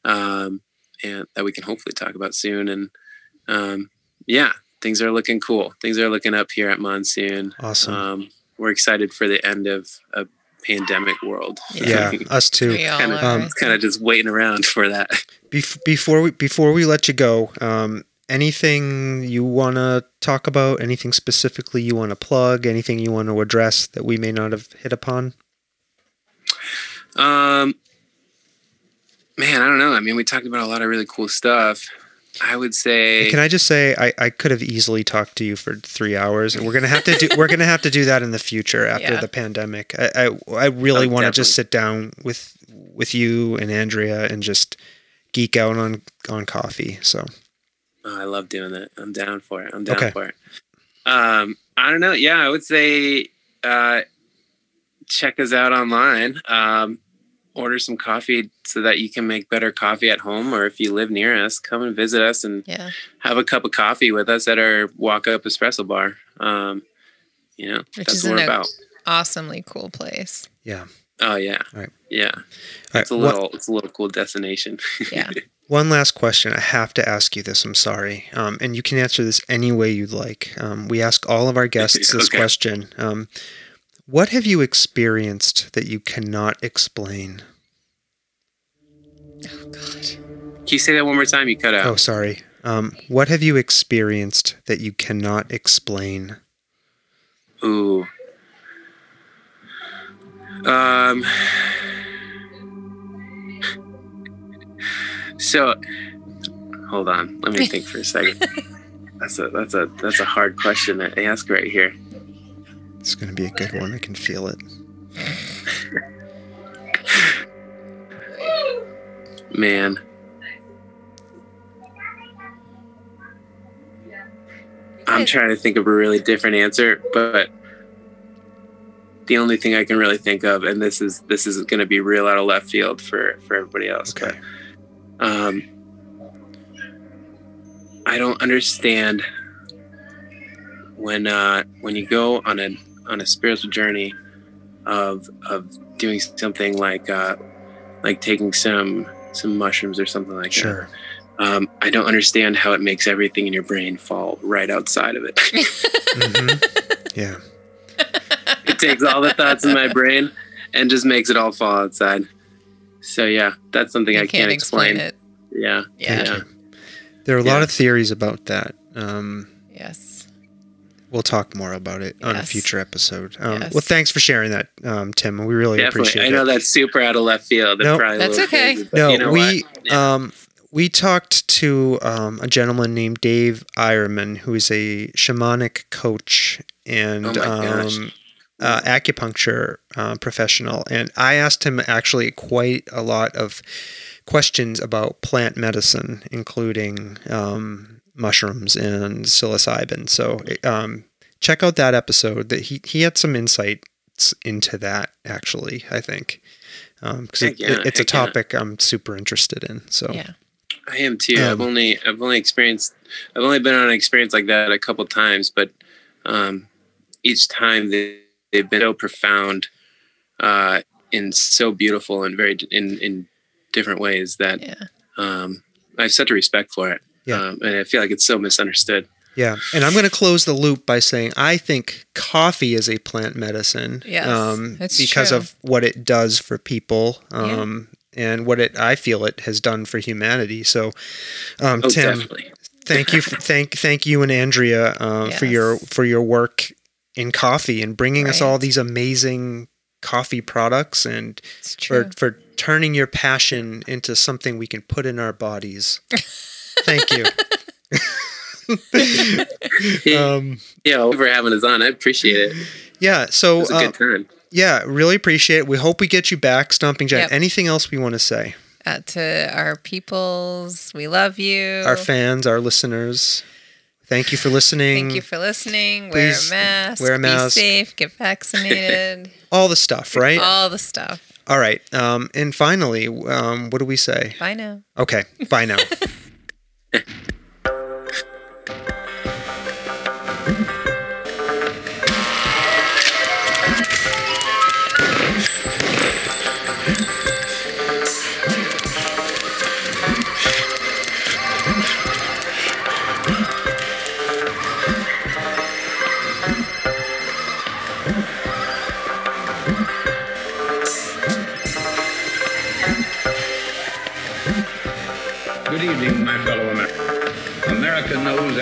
um, and that we can hopefully talk about soon. And um, yeah, things are looking cool. Things are looking up here at Monsoon. Awesome. Um, we're excited for the end of a pandemic world. Yeah, us too. Kind of. Um, kind of just waiting around for that. Bef- before we before we let you go, um, anything you want to talk about? Anything specifically you want to plug? Anything you want to address that we may not have hit upon? Um, man, I don't know. I mean, we talked about a lot of really cool stuff. I would say, Can I just say I, I could have easily talked to you for three hours, and we're gonna have to do we're gonna have to do that in the future after Yeah. the pandemic. I I, I really Oh, want to just sit down with with you and Andrea and just geek out on on coffee. So oh, I love doing that. I'm down for it. I'm down Okay. for it. Um, I don't know. Yeah, I would say, uh, check us out online. Um, order some coffee so that you can make better coffee at home, or if you live near us, come and visit us and Yeah. have a cup of coffee with us at our walk up espresso bar. Um, you know, Which that's is what we're about. Awesomely cool place. yeah. Oh yeah, Right. yeah. All right, It's a what- little, it's a little cool destination. Yeah. One last question. I have to ask you this. I'm sorry. Um, and you can answer this any way you'd like. Um, we ask all of our guests this Okay. question. What have you experienced that you cannot explain? Oh God. Can you say that one more time? You cut out. Oh, sorry. Um, what have you experienced that you cannot explain? Ooh. Um. So, hold on. Let me think for a second. That's a that's a that's a hard question to ask right here. It's going to be a good one. I can feel it. Man. I'm trying to think of a really different answer, but the only thing I can really think of, and this is this is going to be real out of left field for for everybody else, Okay. but um, I don't understand when uh, when you go on a on a spiritual journey of of doing something like uh, like taking some some mushrooms or something like that. Sure. Um, I don't understand how it makes everything in your brain fall right outside of it. hmm Yeah. it takes all the thoughts in my brain and just makes it all fall outside. So yeah, that's something You I can't, explain. it. Yeah. Yeah. Thank you. There are a lot of theories about that. Um, Yes. We'll talk more about it on a future episode. Um, Yes. Well, thanks for sharing that, um, Tim. We really Definitely. appreciate it. I it. know that's super out of left field. Nope. That's okay. crazy, No, you know we? Yeah. um, we talked to um, a gentleman named Dave Ironman, who is a shamanic coach and Oh um, uh, acupuncture uh, professional, and I asked him actually quite a lot of questions about plant medicine, including um, mushrooms and psilocybin. So um, check out that episode. That he he had some insights into that. Actually, I think because Heck it, yeah, it's a heck yeah. topic I'm super interested in. So Yeah. I am too. I've Um, only I've only experienced I've only been on an experience like that a couple times, but um, each time they, they've been so profound uh, and so beautiful and very in in different ways that Yeah. um, I have such a respect for it. Yeah. Um, and I feel like it's so misunderstood. Yeah, and I'm going to close the loop by saying I think coffee is a plant medicine. Yes, um, it's because true. of what it does for people, Yeah. um, and what it I feel it has done for humanity. So, um, Oh, Tim, definitely. thank you, for, thank thank you and Andrea uh, for your for your work in coffee and bringing us all these amazing coffee products and for for turning your passion into something we can put in our bodies. Thank you. um, Yeah, well, for having us on. I appreciate it. yeah. It So was a uh, good time. yeah, really appreciate it. We hope we get you back, Stomping Jack. Yep. Anything else we want to say? Uh, to our peoples, we love you. Our fans, our listeners. Thank you for listening. Thank you for listening. Please wear a mask. wear a mask. Be safe. Get vaccinated. All the stuff, right? All the stuff. All right. Um, and finally, um, what do we say? Bye now. Okay. Bye now. Yeah.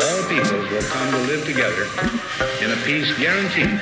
all peoples will come to live together in a peace guaranteed